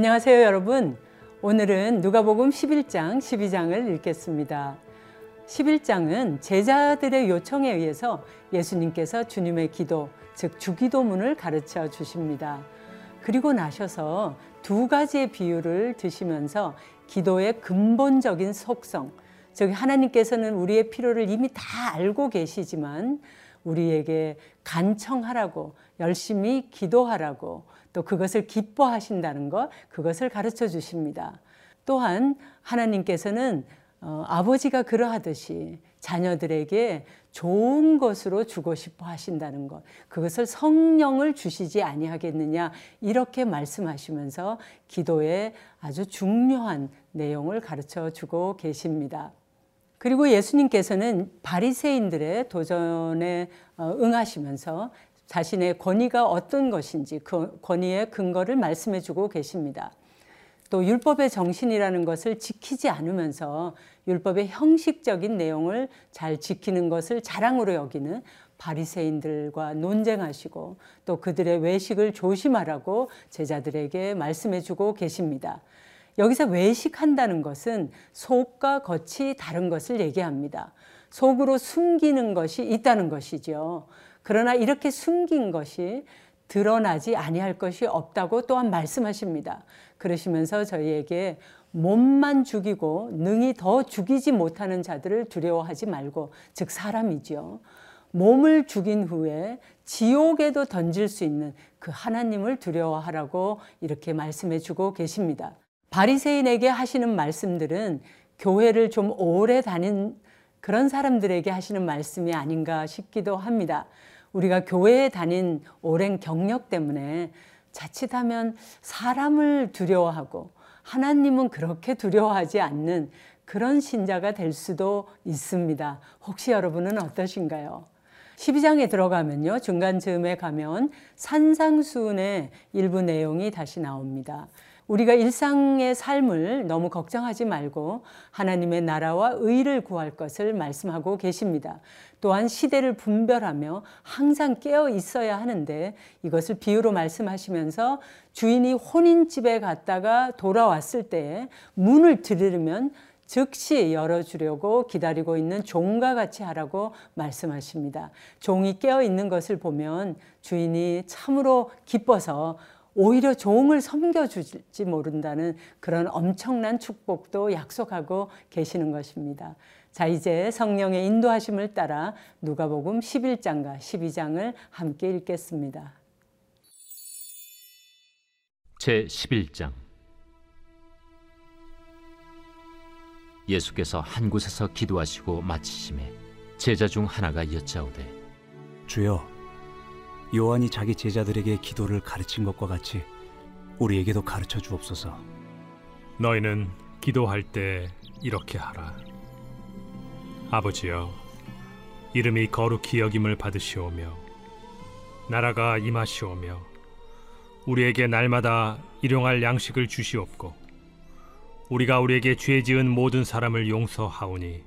안녕하세요, 여러분. 오늘은 누가복음 11장, 12장을 읽겠습니다. 11장은 제자들의 요청에 의해서 예수님께서 주님의 기도, 즉 주기도문을 가르쳐 주십니다. 그리고 나셔서 두 가지의 비유를 드시면서 기도의 근본적인 속성, 즉 하나님께서는 우리의 필요를 이미 다 알고 계시지만 우리에게 간청하라고 열심히 기도하라고 또 그것을 기뻐하신다는 것 그것을 가르쳐 주십니다. 또한 하나님께서는 어, 아버지가 그러하듯이 자녀들에게 좋은 것으로 주고 싶어 하신다는 것 그것을 성령을 주시지 아니하겠느냐 이렇게 말씀하시면서 기도에 아주 중요한 내용을 가르쳐 주고 계십니다. 그리고 예수님께서는 바리새인들의 도전에 어, 응하시면서 자신의 권위가 어떤 것인지 그 권위의 근거를 말씀해 주고 계십니다. 또 율법의 정신이라는 것을 지키지 않으면서 율법의 형식적인 내용을 잘 지키는 것을 자랑으로 여기는 바리새인들과 논쟁하시고 또 그들의 외식을 조심하라고 제자들에게 말씀해 주고 계십니다. 여기서 외식한다는 것은 속과 겉이 다른 것을 얘기합니다. 속으로 숨기는 것이 있다는 것이죠. 그러나 이렇게 숨긴 것이 드러나지 아니할 것이 없다고 또한 말씀하십니다. 그러시면서 저희에게 몸만 죽이고 능히 더 죽이지 못하는 자들을 두려워하지 말고 즉 사람이지요. 몸을 죽인 후에 지옥에도 던질 수 있는 그 하나님을 두려워하라고 이렇게 말씀해 주고 계십니다. 바리새인에게 하시는 말씀들은 교회를 좀 오래 다닌 그런 사람들에게 하시는 말씀이 아닌가 싶기도 합니다. 우리가 교회에 다닌 오랜 경력 때문에 자칫하면 사람을 두려워하고 하나님은 그렇게 두려워하지 않는 그런 신자가 될 수도 있습니다. 혹시 여러분은 어떠신가요? 12장에 들어가면요. 중간 즈음에 가면 산상수훈의 일부 내용이 다시 나옵니다. 우리가 일상의 삶을 너무 걱정하지 말고 하나님의 나라와 의를 구할 것을 말씀하고 계십니다. 또한 시대를 분별하며 항상 깨어 있어야 하는데 이것을 비유로 말씀하시면서 주인이 혼인집에 갔다가 돌아왔을 때 문을 들으면 즉시 열어주려고 기다리고 있는 종과 같이 하라고 말씀하십니다. 종이 깨어 있는 것을 보면 주인이 참으로 기뻐서 오히려 종을 섬겨주지 모른다는 그런 엄청난 축복도 약속하고 계시는 것입니다. 자, 이제 성령의 인도하심을 따라 누가복음 11장과 12장을 함께 읽겠습니다. 제 11장 예수께서 한 곳에서 기도하시고 마치심에 제자 중 하나가 여짜오되 주여 요한이 자기 제자들에게 기도를 가르친 것과 같이 우리에게도 가르쳐 주옵소서. 너희는 기도할 때 이렇게 하라. 아버지여, 이름이 거룩히 여김을 받으시오며 나라가 임하시오며 우리에게 날마다 일용할 양식을 주시옵고 우리가 우리에게 죄 지은 모든 사람을 용서하오니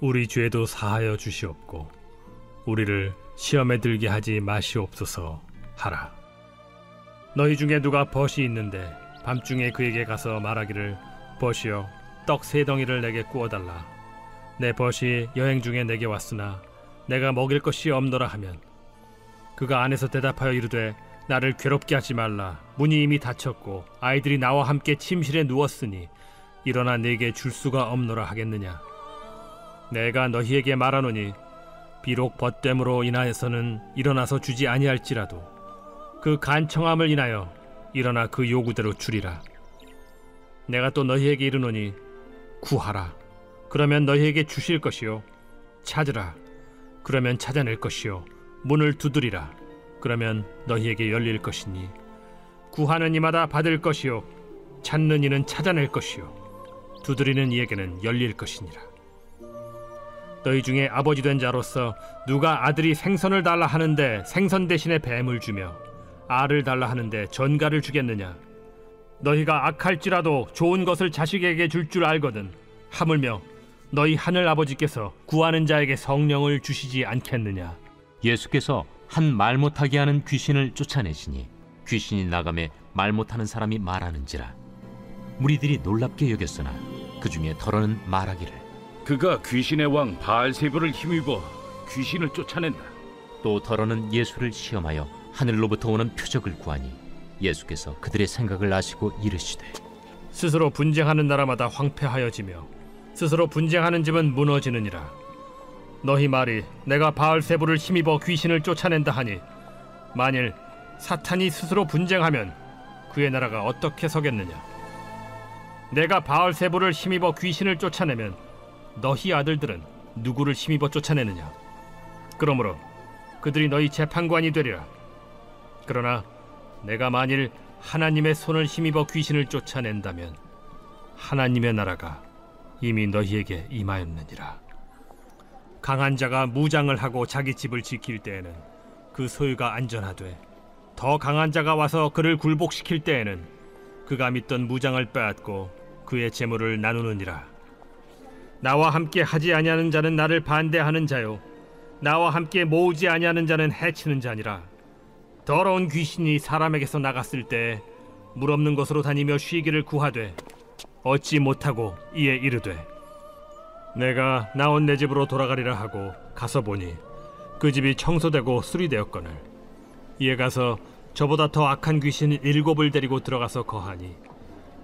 우리 죄도 사하여 주시옵고 우리를 시험에 들게 하지 마시옵소서 하라. 너희 중에 누가 벗이 있는데 밤중에 그에게 가서 말하기를 벗이여 떡 세 덩이를 내게 구워달라. 내 벗이 여행 중에 내게 왔으나 내가 먹일 것이 없노라 하면 그가 안에서 대답하여 이르되 나를 괴롭게 하지 말라. 문이 이미 닫혔고 아이들이 나와 함께 침실에 누웠으니 일어나 내게 줄 수가 없노라 하겠느냐. 내가 너희에게 말하노니 비록 벗됨으로 인하여서는 일어나서 주지 아니할지라도 그 간청함을 인하여 일어나 그 요구대로 주리라. 내가 또 너희에게 이르노니 구하라. 그러면 너희에게 주실 것이요 찾으라. 그러면 찾아낼 것이요 문을 두드리라. 그러면 너희에게 열릴 것이니 구하는 이마다 받을 것이요 찾는 이는 찾아낼 것이요 두드리는 이에게는 열릴 것이니라. 너희 중에 아버지 된 자로서 누가 아들이 생선을 달라 하는데 생선 대신에 뱀을 주며 알을 달라 하는데 전갈을 주겠느냐? 너희가 악할지라도 좋은 것을 자식에게 줄줄 줄 알거든. 하물며 너희 하늘 아버지께서 구하는 자에게 성령을 주시지 않겠느냐? 예수께서 한 말 못하게 하는 귀신을 쫓아내시니 귀신이 나감에 말 못하는 사람이 말하는지라. 무리들이 놀랍게 여겼으나 그 중에 더러는 말하기를 그가 귀신의 왕 바알세부를 힘입어 귀신을 쫓아낸다. 또 더러는 예수를 시험하여 하늘로부터 오는 표적을 구하니 예수께서 그들의 생각을 아시고 이르시되 스스로 분쟁하는 나라마다 황폐하여지며 스스로 분쟁하는 집은 무너지느니라. 너희 말이 내가 바알세부를 힘입어 귀신을 쫓아낸다 하니 만일 사탄이 스스로 분쟁하면 그의 나라가 어떻게 서겠느냐? 내가 바알세부를 힘입어 귀신을 쫓아내면 너희 아들들은 누구를 힘입어 쫓아내느냐? 그러므로 그들이 너희 재판관이 되리라. 그러나 내가 만일 하나님의 손을 힘입어 귀신을 쫓아낸다면 하나님의 나라가 이미 너희에게 임하였느니라. 강한 자가 무장을 하고 자기 집을 지킬 때에는 그 소유가 안전하되 더 강한 자가 와서 그를 굴복시킬 때에는 그가 믿던 무장을 빼앗고 그의 재물을 나누느니라. 나와 함께 하지 아니하는 자는 나를 반대하는 자요. 나와 함께 모으지 아니하는 자는 해치는 자니라. 더러운 귀신이 사람에게서 나갔을 때 물 없는 곳으로 다니며 쉬기를 구하되 얻지 못하고 이에 이르되 내가 나온 내 집으로 돌아가리라 하고 가서 보니 그 집이 청소되고 수리되었거늘. 이에 가서 저보다 더 악한 귀신 일곱을 데리고 들어가서 거하니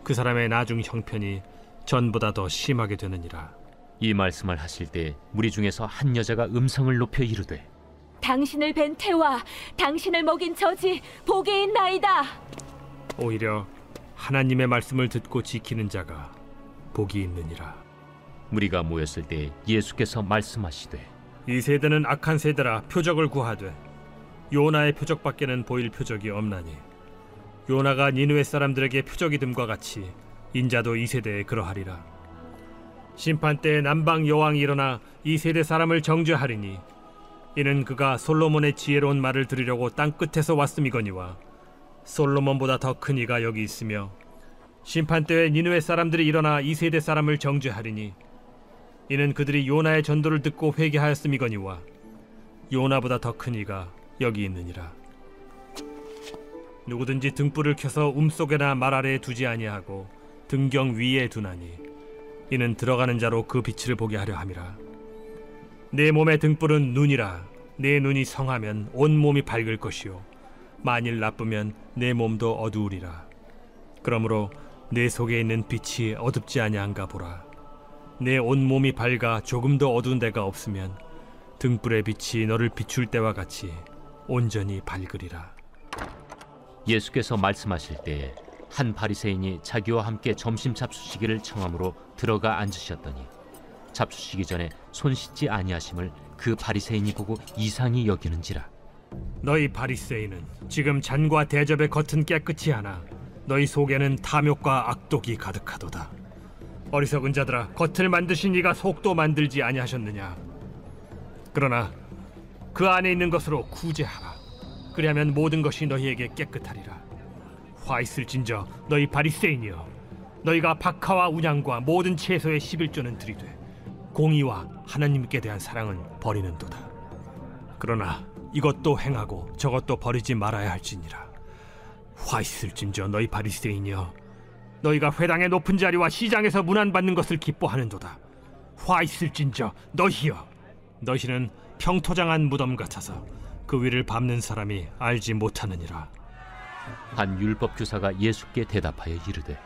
그 사람의 나중 형편이 전보다 더 심하게 되느니라 이 말씀을 하실 때 무리 중에서 한 여자가 음성을 높여 이르되 당신을 뵌 태와 당신을 먹인 저지 복이 있나이다. 오히려 하나님의 말씀을 듣고 지키는 자가 복이 있느니라 무리가 모였을 때 예수께서 말씀하시되 이 세대는 악한 세대라 표적을 구하되 요나의 표적밖에는 보일 표적이 없나니 요나가 니누의 사람들에게 표적이 됨과 같이 인자도 이 세대에 그러하리라 심판 때에 남방 여왕이 일어나 이 세대 사람을 정죄하리니 이는 그가 솔로몬의 지혜로운 말을 들으려고 땅 끝에서 왔음이거니와 솔로몬보다 더 큰 이가 여기 있으며 심판 때에 니누의 사람들이 일어나 이 세대 사람을 정죄하리니 이는 그들이 요나의 전도를 듣고 회개하였음이거니와 요나보다 더 큰 이가 여기 있느니라. 누구든지 등불을 켜서 움속에나 말 아래에 두지 아니하고 등경 위에 두나니 이는 들어가는 자로 그 빛을 보게 하려 함이라. 내 몸의 등불은 눈이라. 내 눈이 성하면 온 몸이 밝을 것이요. 만일 나쁘면 내 몸도 어두우리라. 그러므로 내 속에 있는 빛이 어둡지 아니한가 보라. 내 온 몸이 밝아 조금도 어두운 데가 없으면 등불의 빛이 너를 비출 때와 같이 온전히 밝으리라. 예수께서 말씀하실 때에 한 바리새인이 자기와 함께 점심 잡수시기를 청함으로 들어가 앉으셨더니 잡수시기 전에 손 씻지 아니하심을 그 바리새인이 보고 이상히 여기는지라 너희 바리새인은 지금 잔과 대접의 겉은 깨끗이 하나 너희 속에는 탐욕과 악독이 가득하도다. 어리석은 자들아 겉을 만드신 이가 속도 만들지 아니하셨느냐? 그러나 그 안에 있는 것으로 구제하라. 그리하면 모든 것이 너희에게 깨끗하리라. 화 있을진저 너희 바리새인이여 너희가 박하와 운양과 모든 채소의 11조는 들이되 공의와 하나님께 대한 사랑은 버리는도다. 그러나 이것도 행하고 저것도 버리지 말아야 할지니라. 화 있을진저 너희 바리새인이여 너희가 회당의 높은 자리와 시장에서 문안받는 것을 기뻐하는도다. 화 있을진저 너희여 너희는 평토장한 무덤 같아서 그 위를 밟는 사람이 알지 못하느니라. 한 율법 교사가 예수께 대답하여 이르되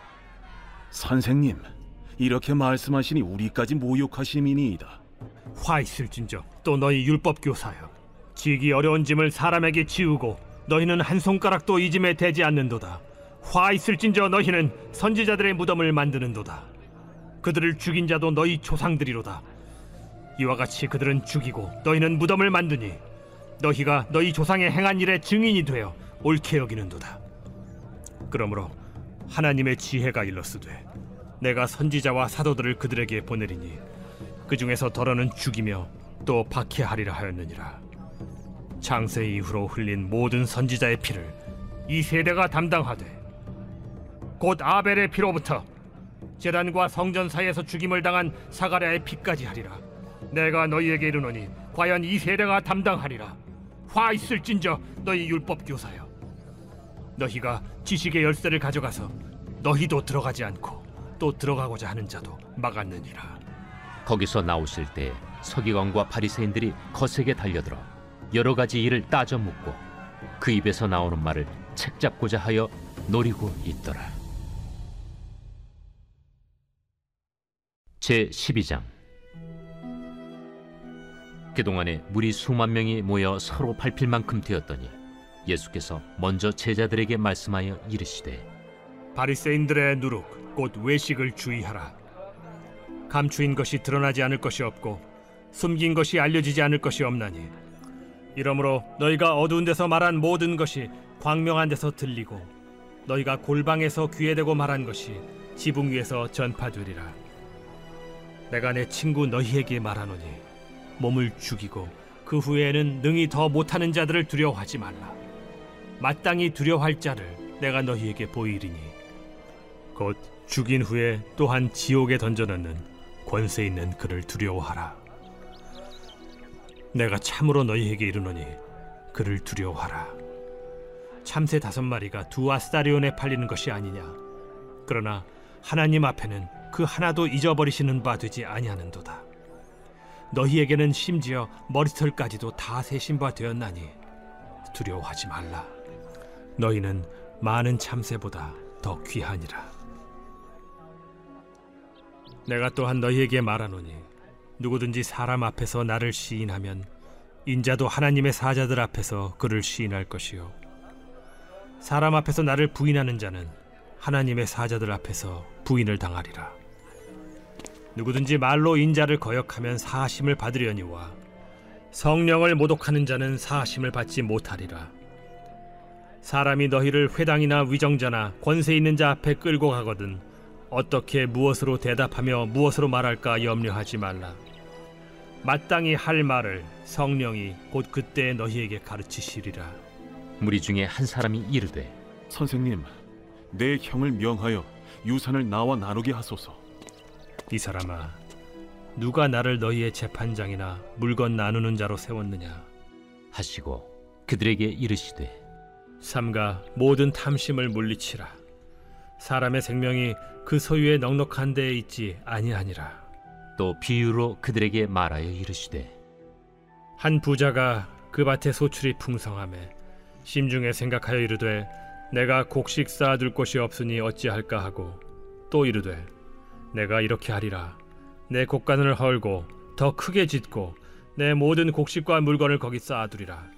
선생님, 이렇게 말씀하시니 우리까지 모욕하심이니이다. 화 있을진저 또 너희 율법 교사여 지기 어려운 짐을 사람에게 지우고 너희는 한 손가락도 이 짐에 대지 않는도다. 화 있을진저 너희는 선지자들의 무덤을 만드는도다. 그들을 죽인 자도 너희 조상들이로다. 이와 같이 그들은 죽이고 너희는 무덤을 만드니 너희가 너희 조상의 행한 일의 증인이 되어 옳게 여기는도다 그러므로 하나님의 지혜가 일렀으되 내가 선지자와 사도들을 그들에게 보내리니 그 중에서 더러는 죽이며 또 박해하리라 하였느니라. 창세 이후로 흘린 모든 선지자의 피를 이 세대가 담당하되 곧 아벨의 피로부터 제단과 성전 사이에서 죽임을 당한 사가랴의 피까지 하리라. 내가 너희에게 이르노니 과연 이 세대가 담당하리라. 화 있을진저 너희 율법 교사여. 너희가 지식의 열쇠를 가져가서 너희도 들어가지 않고 또 들어가고자 하는 자도 막았느니라. 거기서 나오실 때 서기관과 바리새인들이 거세게 달려들어 여러 가지 일을 따져 묻고 그 입에서 나오는 말을 책잡고자 하여 노리고 있더라. 제 12장 그동안에 무리 수만 명이 모여 서로 밟힐 만큼 되었더니 예수께서 먼저 제자들에게 말씀하여 이르시되 바리새인들의 누룩 곧 외식을 주의하라. 감추인 것이 드러나지 않을 것이 없고 숨긴 것이 알려지지 않을 것이 없나니 이러므로 너희가 어두운 데서 말한 모든 것이 광명한 데서 들리고 너희가 골방에서 귀에 대고 말한 것이 지붕 위에서 전파되리라. 내가 내 친구 너희에게 말하노니 몸을 죽이고 그 후에는 능히 더 못하는 자들을 두려워하지 말라. 마땅히 두려워할 자를 내가 너희에게 보이리니 곧 죽인 후에 또한 지옥에 던져넣는 권세 있는 그를 두려워하라. 내가 참으로 너희에게 이르노니 그를 두려워하라. 참새 다섯 마리가 두 아스타리온에 팔리는 것이 아니냐. 그러나 하나님 앞에는 그 하나도 잊어버리시는 바 되지 아니하는도다. 너희에게는 심지어 머리털까지도 다 세신 바 되었나니 두려워하지 말라. 너희는 많은 참새보다 더 귀하니라. 내가 또한 너희에게 말하노니 누구든지 사람 앞에서 나를 시인하면 인자도 하나님의 사자들 앞에서 그를 시인할 것이요. 사람 앞에서 나를 부인하는 자는 하나님의 사자들 앞에서 부인을 당하리라. 누구든지 말로 인자를 거역하면 사하심을 받으려니와 성령을 모독하는 자는 사하심을 받지 못하리라 사람이 너희를 회당이나 위정자나 권세 있는 자 앞에 끌고 가거든 어떻게 무엇으로 대답하며 무엇으로 말할까 염려하지 말라. 마땅히 할 말을 성령이 곧 그때 너희에게 가르치시리라. 무리 중에 한 사람이 이르되 선생님, 내 형을 명하여 유산을 나와 나누게 하소서. 이 사람아, 누가 나를 너희의 재판장이나 물건 나누는 자로 세웠느냐? 하시고 그들에게 이르시되 삼가 모든 탐심을 물리치라. 사람의 생명이 그 소유의 넉넉한 데에 있지 아니하니라. 또 비유로 그들에게 말하여 이르시되 한 부자가 그 밭에 소출이 풍성함에 심중에 생각하여 이르되 내가 곡식 쌓아둘 곳이 없으니 어찌할까 하고 또 이르되 내가 이렇게 하리라 내 곡간을 헐고 더 크게 짓고 내 모든 곡식과 물건을 거기 쌓아두리라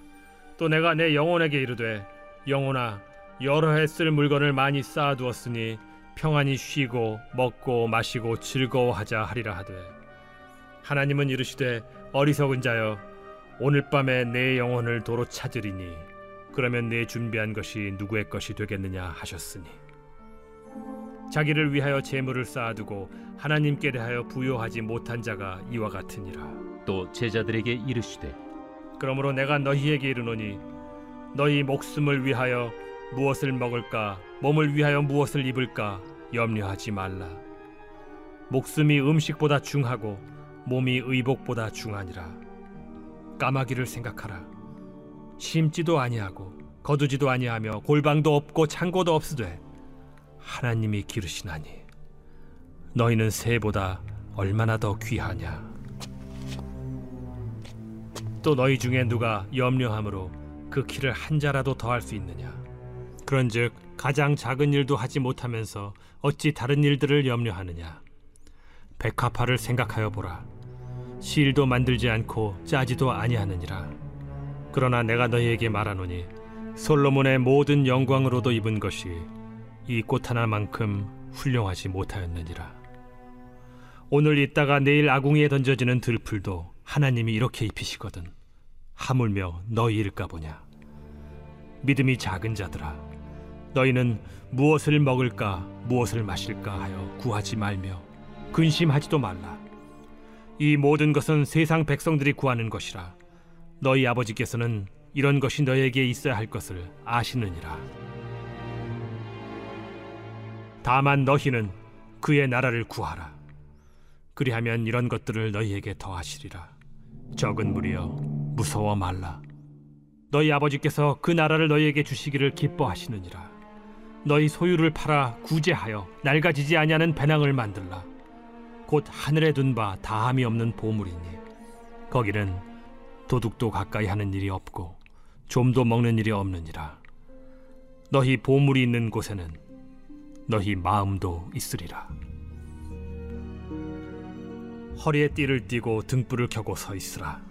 또 내가 내 영혼에게 이르되 영혼아 여러 해 쓸 물건을 많이 쌓아두었으니 평안히 쉬고 먹고 마시고 즐거워하자 하리라 하되. 하나님은 이르시되 어리석은 자여 오늘 밤에 내 영혼을 도로 찾으리니 그러면 내 준비한 것이 누구의 것이 되겠느냐 하셨으니. 자기를 위하여 재물을 쌓아두고 하나님께 대하여 부요하지 못한 자가 이와 같으니라. 또 제자들에게 이르시되 그러므로 내가 너희에게 이르노니 너희 목숨을 위하여 무엇을 먹을까? 몸을 위하여 무엇을 입을까? 염려하지 말라. 목숨이 음식보다 중하고 몸이 의복보다 중하니라. 까마귀를 생각하라. 심지도 아니하고 거두지도 아니하며 골방도 없고 창고도 없으되 하나님이 기르시나니 너희는 새보다 얼마나 더 귀하냐? 또 너희 중에 누가 염려함으로 그 키를 한 자라도 더할 수 있느냐? 그런즉 가장 작은 일도 하지 못하면서 어찌 다른 일들을 염려하느냐? 백합화를 생각하여 보라. 실도 만들지 않고 짜지도 아니하느니라. 그러나 내가 너희에게 말하노니 솔로몬의 모든 영광으로도 입은 것이 이 꽃 하나만큼 훌륭하지 못하였느니라. 오늘 있다가 내일 아궁이에 던져지는 들풀도 하나님이 이렇게 입히시거든 하물며 너희일까 보냐 믿음이 작은 자들아 너희는 무엇을 먹을까 무엇을 마실까 하여 구하지 말며 근심하지도 말라. 이 모든 것은 세상 백성들이 구하는 것이라. 너희 아버지께서는 이런 것이 너에게 있어야 할 것을 아시느니라. 다만 너희는 그의 나라를 구하라. 그리하면 이런 것들을 너희에게 더하시리라. 적은 무리여 무서워 말라 너희 아버지께서 그 나라를 너희에게 주시기를 기뻐하시느니라. 너희 소유를 팔아 구제하여 낡아지지 아니하는 배낭을 만들라. 곧 하늘에 둔 바 다함이 없는 보물이니 거기는 도둑도 가까이 하는 일이 없고 좀도 먹는 일이 없느니라. 너희 보물이 있는 곳에는 너희 마음도 있으리라. 허리에 띠를 띠고 등불을 켜고 서 있으라.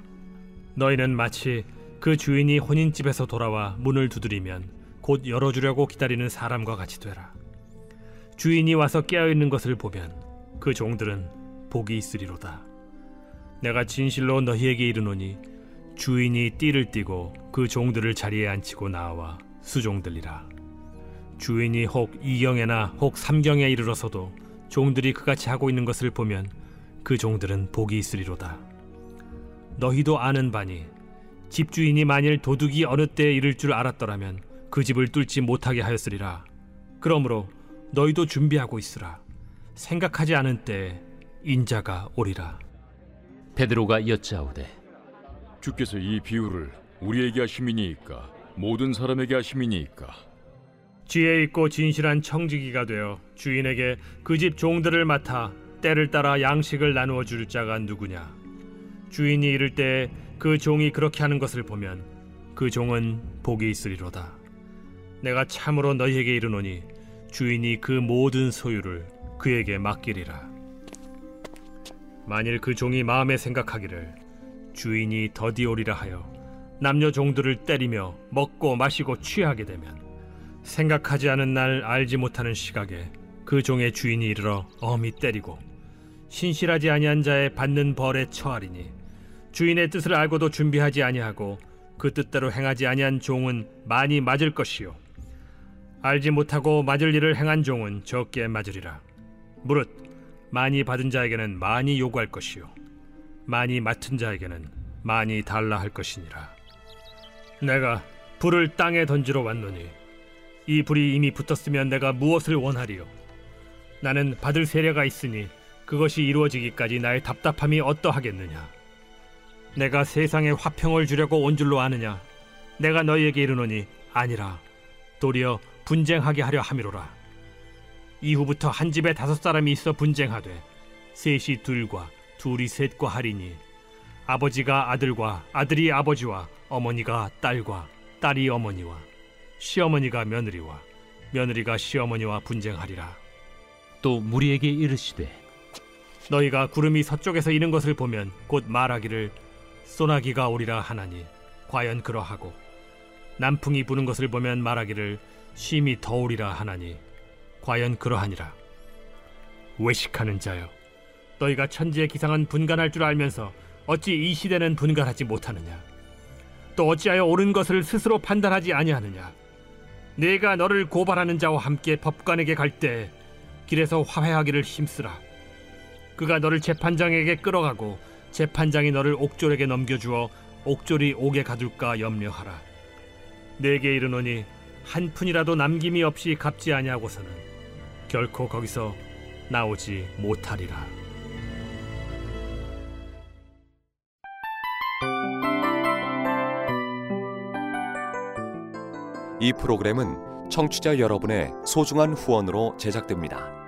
너희는 마치 그 주인이 혼인집에서 돌아와 문을 두드리면 곧 열어주려고 기다리는 사람과 같이 되라. 주인이 와서 깨어 있는 것을 보면 그 종들은 복이 있으리로다. 내가 진실로 너희에게 이르노니 주인이 띠를 띠고 그 종들을 자리에 앉히고 나와 수종들리라. 주인이 혹 이경에나 혹 삼경에 이르러서도 종들이 그같이 하고 있는 것을 보면 그 종들은 복이 있으리로다. 너희도 아는 바니 집주인이 만일 도둑이 어느 때에 이를 줄 알았더라면 그 집을 뚫지 못하게 하였으리라. 그러므로 너희도 준비하고 있으라. 생각하지 않은 때에 인자가 오리라. 베드로가 여짜오되 주께서 이 비유를 우리에게 하심이니이까 모든 사람에게 하심이니이까 지혜 있고 진실한 청지기가 되어 주인에게 그 집 종들을 맡아 때를 따라 양식을 나누어 줄 자가 누구냐? 주인이 이를 때 그 종이 그렇게 하는 것을 보면 그 종은 복이 있으리로다. 내가 참으로 너희에게 이르노니 주인이 그 모든 소유를 그에게 맡기리라. 만일 그 종이 마음에 생각하기를 주인이 더디오리라 하여 남녀 종들을 때리며 먹고 마시고 취하게 되면 생각하지 않은 날 알지 못하는 시각에 그 종의 주인이 이르러 엄히 때리고 신실하지 아니한 자의 받는 벌에 처하리니 주인의 뜻을 알고도 준비하지 아니하고 그 뜻대로 행하지 아니한 종은 많이 맞을 것이요. 알지 못하고 맞을 일을 행한 종은 적게 맞으리라. 무릇 많이 받은 자에게는 많이 요구할 것이요. 많이 맡은 자에게는 많이 달라 할 것이니라. 내가 불을 땅에 던지러 왔노니 이 불이 이미 붙었으면 내가 무엇을 원하리요? 나는 받을 세례가 있으니 그것이 이루어지기까지 나의 답답함이 어떠하겠느냐 내가 세상에 화평을 주려고 온 줄로 아느냐? 내가 너희에게 이르노니 아니라 도리어 분쟁하게 하려 함이로라. 이후부터 한 집에 다섯 사람이 있어 분쟁하되 셋이 둘과 둘이 셋과 하리니 아버지가 아들과 아들이 아버지와 어머니가 딸과 딸이 어머니와 시어머니가 며느리와 며느리가 시어머니와 분쟁하리라. 또 무리에게 이르시되 너희가 구름이 서쪽에서 이는 것을 보면 곧 말하기를 소나기가 오리라 하나니 과연 그러하고 남풍이 부는 것을 보면 말하기를 심히 더우리라 하나니 과연 그러하니라. 외식하는 자여 너희가 천지의 기상은 분간할 줄 알면서 어찌 이 시대는 분간하지 못하느냐? 또 어찌하여 옳은 것을 스스로 판단하지 아니하느냐? 내가 너를 고발하는 자와 함께 법관에게 갈 때 길에서 화해하기를 힘쓰라. 그가 너를 재판장에게 끌어가고 재판장이 너를 옥졸에게 넘겨주어 옥졸이 옥에 가둘까 염려하라 내게 이르노니 한 푼이라도 남김이 없이 갚지 아니하고서는 결코 거기서 나오지 못하리라. 이 프로그램은 청취자 여러분의 소중한 후원으로 제작됩니다.